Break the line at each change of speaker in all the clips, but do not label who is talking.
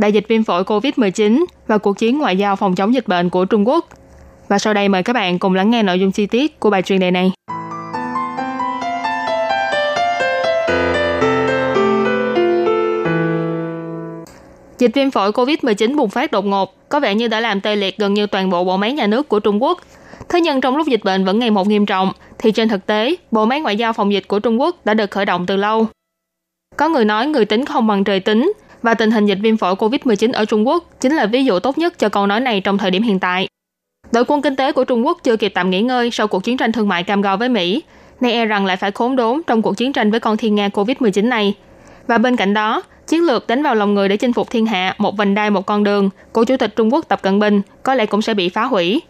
đại dịch viêm phổi COVID-19 và cuộc chiến ngoại giao phòng chống dịch bệnh của Trung Quốc. Và sau đây mời các bạn cùng lắng nghe nội dung chi tiết của bài chuyên đề này. Dịch viêm phổi COVID-19 bùng phát đột ngột, có vẻ như đã làm tê liệt gần như toàn bộ bộ máy nhà nước của Trung Quốc. Thế nhưng trong lúc dịch bệnh vẫn ngày một nghiêm trọng, thì trên thực tế, bộ máy ngoại giao phòng dịch của Trung Quốc đã được khởi động từ lâu. Có người nói người tính không bằng trời tính, và tình hình dịch viêm phổi COVID-19 ở Trung Quốc chính là ví dụ tốt nhất cho câu nói này trong thời điểm hiện tại. Đội quân kinh tế của Trung Quốc chưa kịp tạm nghỉ ngơi sau cuộc chiến tranh thương mại cam go với Mỹ, nay e rằng lại phải khốn đốn trong cuộc chiến tranh với con thiên nga COVID-19 này. Và bên cạnh đó, chiến lược đánh vào lòng người để chinh phục thiên hạ một vành đai một con đường của Chủ tịch Trung Quốc Tập Cận Bình có lẽ cũng sẽ bị phá hủy.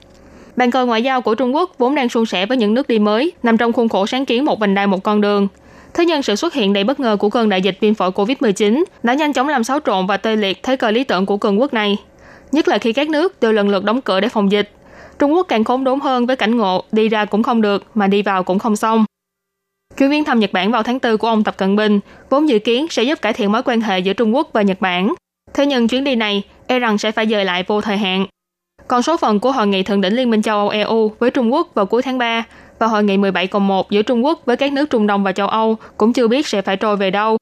Bàn cờ ngoại giao của Trung Quốc vốn đang suôn sẻ với những nước đi mới nằm trong khuôn khổ sáng kiến một vành đai một con đường. Thế nhưng sự xuất hiện đầy bất ngờ của cơn đại dịch viêm phổi COVID-19 đã nhanh chóng làm xáo trộn và tê liệt thế cờ lý tưởng của cường quốc này. Nhất là khi các nước đều lần lượt đóng cửa để phòng dịch. Trung Quốc càng khốn đốn hơn với cảnh ngộ, đi ra cũng không được, mà đi vào cũng không xong. Chuyến viếng thăm Nhật Bản vào tháng 4 của ông Tập Cận Bình vốn dự kiến sẽ giúp cải thiện mối quan hệ giữa Trung Quốc và Nhật Bản. Thế nhưng chuyến đi này e rằng sẽ phải dời lại vô thời hạn. Còn số phận của hội nghị thượng đỉnh Liên minh châu Âu EU với Trung Quốc vào cuối tháng 3 và hội nghị 17 cộng 1 giữa Trung Quốc với các nước Trung Đông và châu Âu cũng chưa biết sẽ phải trôi về đâu.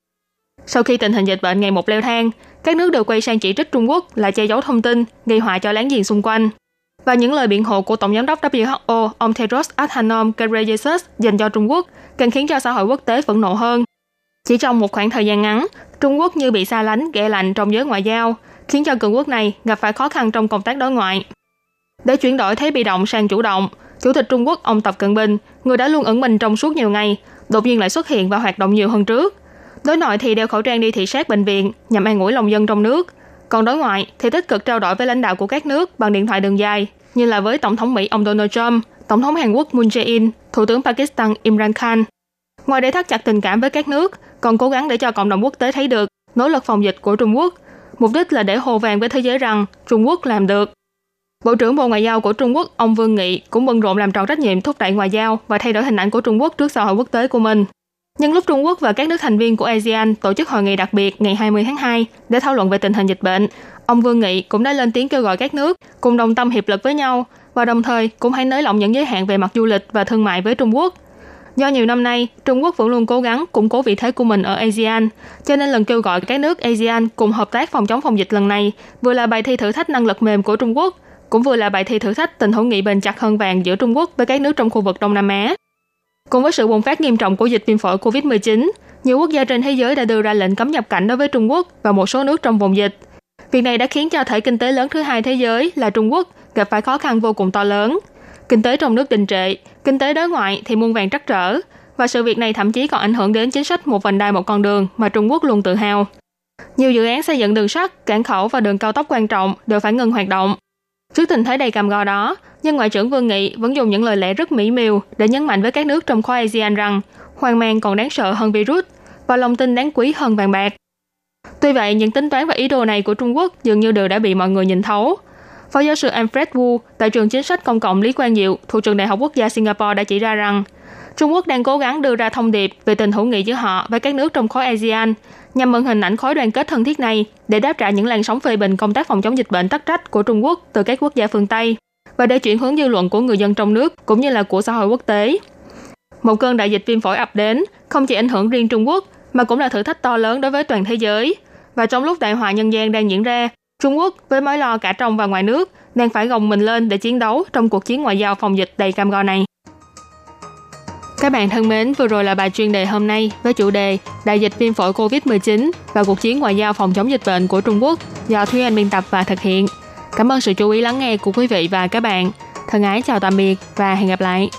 Sau khi tình hình dịch bệnh ngày một leo thang, các nước đều quay sang chỉ trích Trung Quốc là che giấu thông tin, gây họa cho láng giềng xung quanh. Và những lời biện hộ của Tổng giám đốc WHO ông Tedros Adhanom Ghebreyesus dành cho Trung Quốc càng khiến cho xã hội quốc tế phẫn nộ hơn. Chỉ trong một khoảng thời gian ngắn, Trung Quốc như bị xa lánh, ghẻ lạnh trong giới ngoại giao, khiến cho cường quốc này gặp phải khó khăn trong công tác đối ngoại. Để chuyển đổi thế bị động sang chủ động, Chủ tịch Trung Quốc ông Tập Cận Bình, người đã luôn ẩn mình trong suốt nhiều ngày, đột nhiên lại xuất hiện và hoạt động nhiều hơn trước. Đối nội thì đeo khẩu trang đi thị sát bệnh viện nhằm an ủi lòng dân trong nước. Còn đối ngoại thì tích cực trao đổi với lãnh đạo của các nước bằng điện thoại đường dài, như là với Tổng thống Mỹ ông Donald Trump, Tổng thống Hàn Quốc Moon Jae-in, Thủ tướng Pakistan Imran Khan. Ngoài để thắt chặt tình cảm với các nước, còn cố gắng để cho cộng đồng quốc tế thấy được nỗ lực phòng dịch của Trung Quốc. Mục đích là để hồ vàng với thế giới rằng Trung Quốc làm được. Bộ trưởng Bộ Ngoại giao của Trung Quốc ông Vương Nghị cũng bận rộn làm tròn trách nhiệm thúc đẩy ngoại giao và thay đổi hình ảnh của Trung Quốc trước xã hội quốc tế của mình. Nhân lúc Trung Quốc và các nước thành viên của ASEAN tổ chức hội nghị đặc biệt ngày 20 tháng 2 để thảo luận về tình hình dịch bệnh, ông Vương Nghị cũng đã lên tiếng kêu gọi các nước cùng đồng tâm hiệp lực với nhau và đồng thời cũng hãy nới lỏng những giới hạn về mặt du lịch và thương mại với Trung Quốc. Do nhiều năm nay, Trung Quốc vẫn luôn cố gắng củng cố vị thế của mình ở ASEAN, cho nên lần kêu gọi các nước ASEAN cùng hợp tác phòng chống phòng dịch lần này vừa là bài thi thử thách năng lực mềm của Trung Quốc, cũng vừa là bài thi thử thách tình hữu nghị bền chặt hơn vàng giữa Trung Quốc với các nước trong khu vực Đông Nam Á. Cùng với sự bùng phát nghiêm trọng của dịch viêm phổi COVID-19, nhiều quốc gia trên thế giới đã đưa ra lệnh cấm nhập cảnh đối với Trung Quốc và một số nước trong vùng dịch. Việc này đã khiến cho thể kinh tế lớn thứ hai thế giới là Trung Quốc gặp phải khó khăn vô cùng to lớn. Kinh tế trong nước đình trệ, kinh tế đối ngoại thì muôn vàng trắc trở, và sự việc này thậm chí còn ảnh hưởng đến chính sách một vành đai một con đường mà Trung Quốc luôn tự hào. Nhiều dự án xây dựng đường sắt, cảng khẩu và đường cao tốc quan trọng đều phải ngừng hoạt động. Trước tình thế đầy cam go đó, nhưng Ngoại trưởng Vương Nghị vẫn dùng những lời lẽ rất mỹ miều để nhấn mạnh với các nước trong khối ASEAN rằng hoang mang còn đáng sợ hơn virus và lòng tin đáng quý hơn vàng bạc. Tuy vậy, những tính toán và ý đồ này của Trung Quốc dường như đều đã bị mọi người nhìn thấu. Phó giáo sư Alfred Wu tại trường chính sách công cộng Lý Quang Diệu thuộc trường Đại học Quốc gia Singapore đã chỉ ra rằng Trung Quốc đang cố gắng đưa ra thông điệp về tình hữu nghị giữa họ với các nước trong khối ASEAN nhằm mượn hình ảnh khối đoàn kết thân thiết này để đáp trả những làn sóng phê bình công tác phòng chống dịch bệnh tắc trách của Trung Quốc từ các quốc gia phương Tây và để chuyển hướng dư luận của người dân trong nước cũng như là của xã hội quốc tế. Một cơn đại dịch viêm phổi ập đến không chỉ ảnh hưởng riêng Trung Quốc mà cũng là thử thách to lớn đối với toàn thế giới. Và trong lúc đại họa nhân gian đang diễn ra, Trung Quốc với mối lo cả trong và ngoài nước đang phải gồng mình lên để chiến đấu trong cuộc chiến ngoại giao phòng dịch đầy cam go này. Các bạn thân mến, vừa rồi là bài chuyên đề hôm nay với chủ đề Đại dịch viêm phổi COVID-19 và cuộc chiến ngoại giao phòng chống dịch bệnh của Trung Quốc do Thúy Anh biên tập và thực hiện. Cảm ơn sự chú ý lắng nghe của quý vị và các bạn. Thân ái chào tạm biệt và hẹn gặp lại.